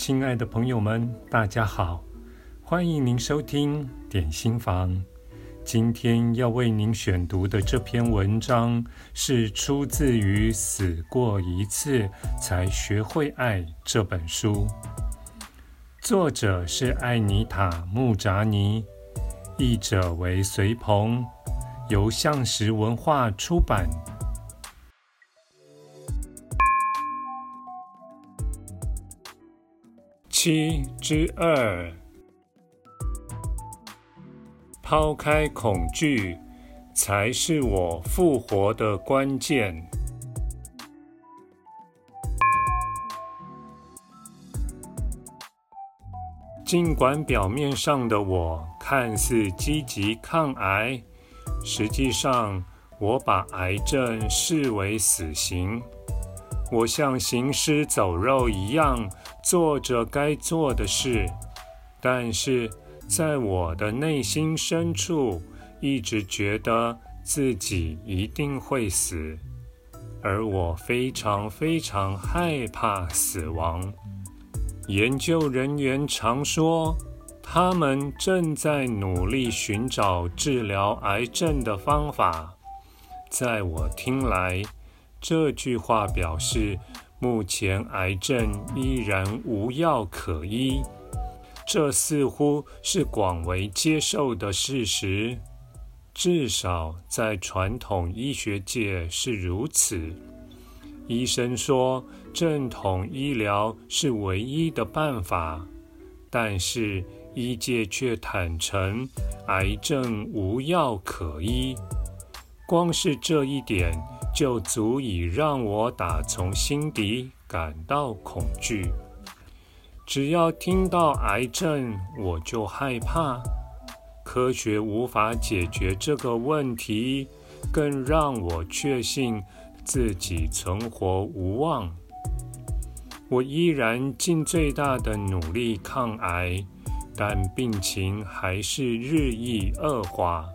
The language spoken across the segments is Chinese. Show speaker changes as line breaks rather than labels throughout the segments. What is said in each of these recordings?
亲爱的朋友们，大家好，欢迎您收听点心房。今天要为您选读的这篇文章是出自于《死过一次才学会爱》这本书，作者是艾妮塔·穆扎尼，译者为随鹏，由向实文化出版。七之二，抛开恐惧，才是我复活的关键。尽管表面上的我看似积极抗癌，实际上我把癌症视为死刑。我像行尸走肉一样做着该做的事，但是在我的内心深处，一直觉得自己一定会死，而我非常非常害怕死亡。研究人员常说，他们正在努力寻找治疗癌症的方法，在我听来，这句话表示，目前癌症依然无药可医，这似乎是广为接受的事实，至少在传统医学界是如此。医生说，正统医疗是唯一的办法，但是医界却坦承，癌症无药可医。光是这一点，就足以让我打从心底感到恐惧。只要听到癌症，我就害怕。科学无法解决这个问题，更让我确信自己存活无望。我依然尽最大的努力抗癌，但病情还是日益恶化。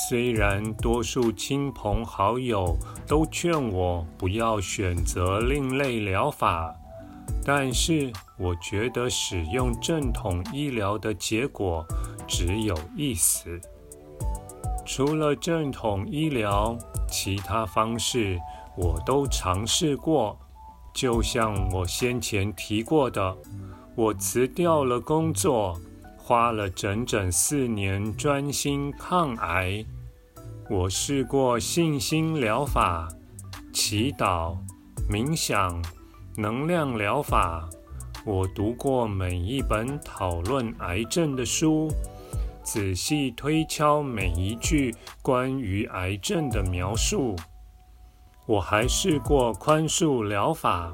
虽然多数亲朋好友都劝我不要选择另类疗法，但是我觉得使用正统医疗的结果只有一死。除了正统医疗，其他方式我都尝试过。就像我先前提过的，我辞掉了工作。花了整整四年专心抗癌。我试过信心疗法、祈祷、冥想、能量疗法。我读过每一本讨论癌症的书，仔细推敲每一句关于癌症的描述。我还试过宽恕疗法，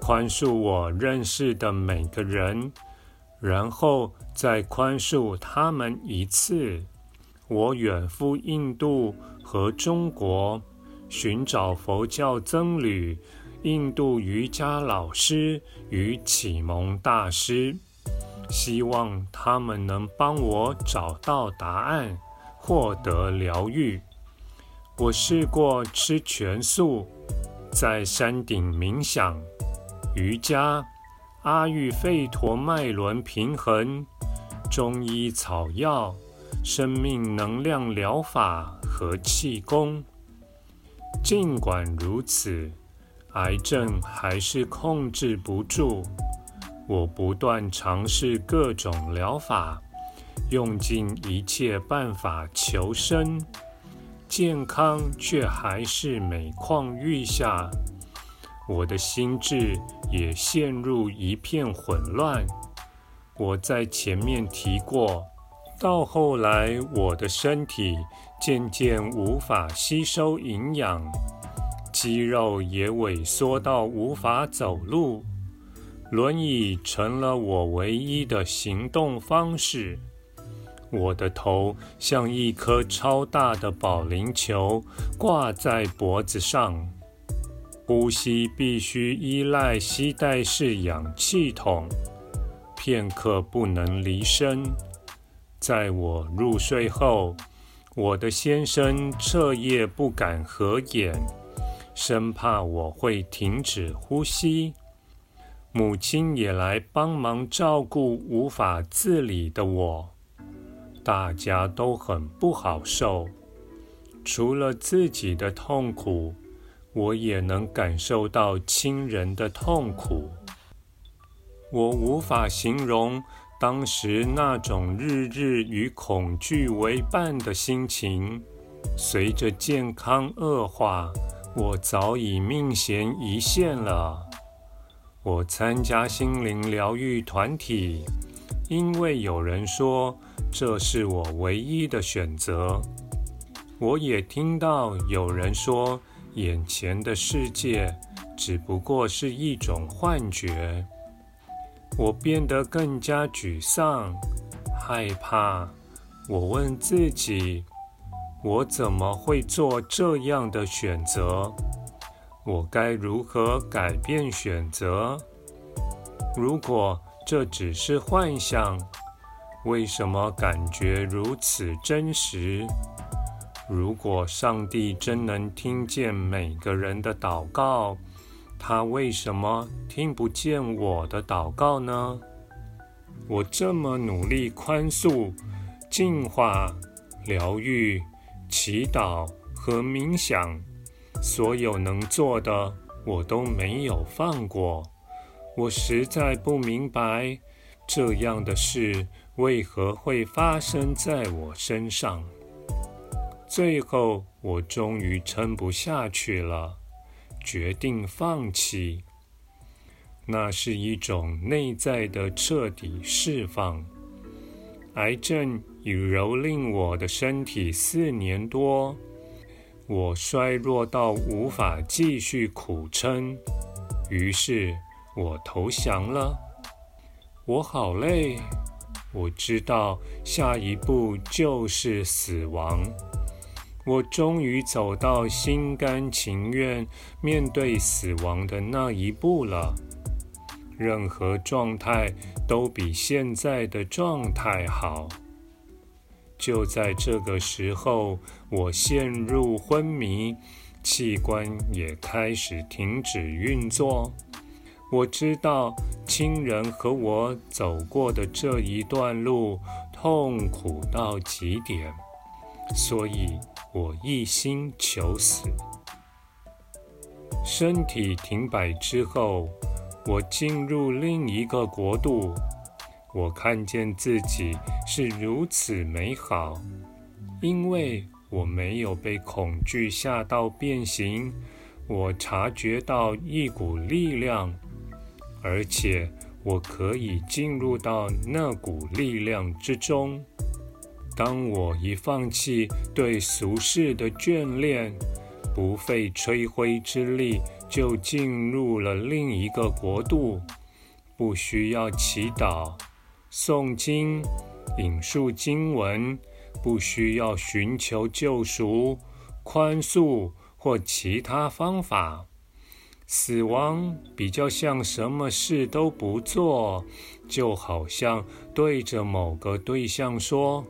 宽恕我认识的每个人。然后再宽恕他们一次。我远赴印度和中国，寻找佛教僧侣、印度瑜伽老师与启蒙大师，希望他们能帮我找到答案，获得疗愈。我试过吃全素，在山顶冥想、瑜伽。阿育吠陀脉轮平衡、中医草药、生命能量疗法和气功。尽管如此，癌症还是控制不住。我不断尝试各种疗法，用尽一切办法求生，健康却还是每况愈下。我的心智也陷入一片混乱。我在前面提过，到后来，我的身体渐渐无法吸收营养，肌肉也萎缩到无法走路，轮椅成了我唯一的行动方式。我的头像一颗超大的保龄球，挂在脖子上。呼吸必须依赖吸带式氧气筒，片刻不能离身。在我入睡后，我的先生彻夜不敢合眼，生怕我会停止呼吸。母亲也来帮忙照顾无法自理的我，大家都很不好受。除了自己的痛苦，我也能感受到亲人的痛苦。我无法形容当时那种日日与恐惧为伴的心情。随着健康恶化，我早已命悬一线了。我参加心灵疗愈团体，因为有人说这是我唯一的选择。我也听到有人说，眼前的世界只不过是一种幻觉。我变得更加沮丧、害怕。我问自己：我怎么会做这样的选择？我该如何改变选择？如果这只是幻想，为什么感觉如此真实？如果上帝真能听见每个人的祷告，他为什么听不见我的祷告呢？我这么努力宽恕、净化、疗愈、祈祷和冥想，所有能做的我都没有放过。我实在不明白，这样的事为何会发生在我身上。最后，我终于撑不下去了，决定放弃。那是一种内在的彻底释放。癌症已蹂躏我的身体四年多，我衰弱到无法继续苦撑，于是我投降了。我好累，我知道下一步就是死亡。我终于走到心甘情愿面对死亡的那一步了。任何状态都比现在的状态好。就在这个时候，我陷入昏迷，器官也开始停止运作。我知道亲人和我走过的这一段路痛苦到极点，所以。我一心求死。身体停摆之后，我进入另一个国度。我看见自己是如此美好，因为我没有被恐惧吓到变形。我察觉到一股力量，而且我可以进入到那股力量之中。当我一放弃对俗世的眷恋，不费吹灰之力就进入了另一个国度，不需要祈祷、诵经、引述经文，不需要寻求救赎、宽恕或其他方法。死亡比较像什么事都不做，就好像对着某个对象说。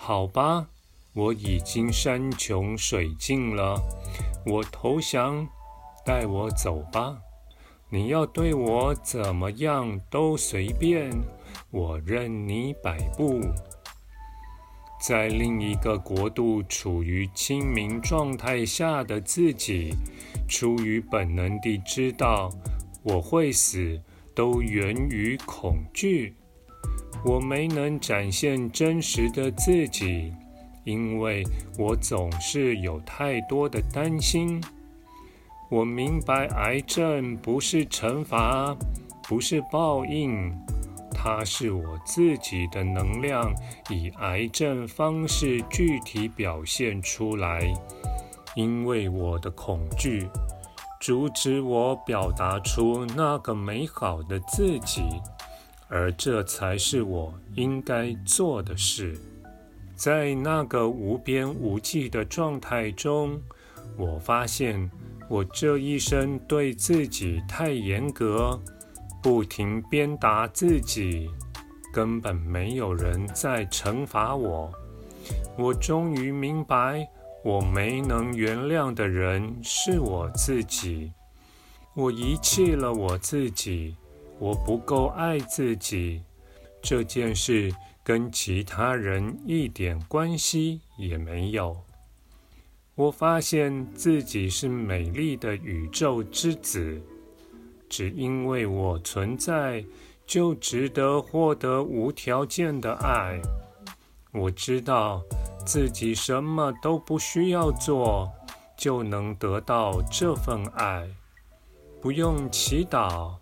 好吧，我已经山穷水尽了，我投降，带我走吧。你要对我怎么样都随便，我任你摆布。在另一个国度处于清明状态下的自己，出于本能地知道我会死，都源于恐惧。我没能展现真实的自己，因为我总是有太多的担心。我明白癌症不是惩罚，不是报应，它是我自己的能量以癌症方式具体表现出来。因为我的恐惧阻止我表达出那个美好的自己。而这才是我应该做的事。在那个无边无际的状态中，我发现我这一生对自己太严格，不停鞭打自己，根本没有人在惩罚我。我终于明白，我没能原谅的人是我自己。我遗弃了我自己。我不够爱自己，这件事跟其他人一点关系也没有。我发现自己是美丽的宇宙之子，只因为我存在，就值得获得无条件的爱。我知道自己什么都不需要做，就能得到这份爱，不用祈祷、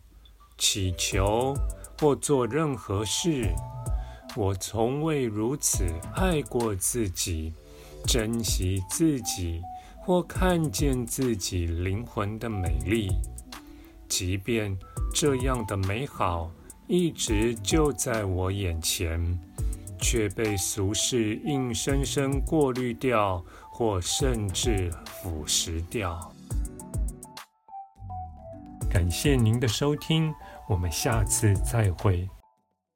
祈求或做任何事。我从未如此爱过自己，珍惜自己，或看见自己灵魂的美丽。即便这样的美好一直就在我眼前。却被俗世硬生生过滤掉，或甚至腐蚀掉。感谢您的收听，我们下次再会。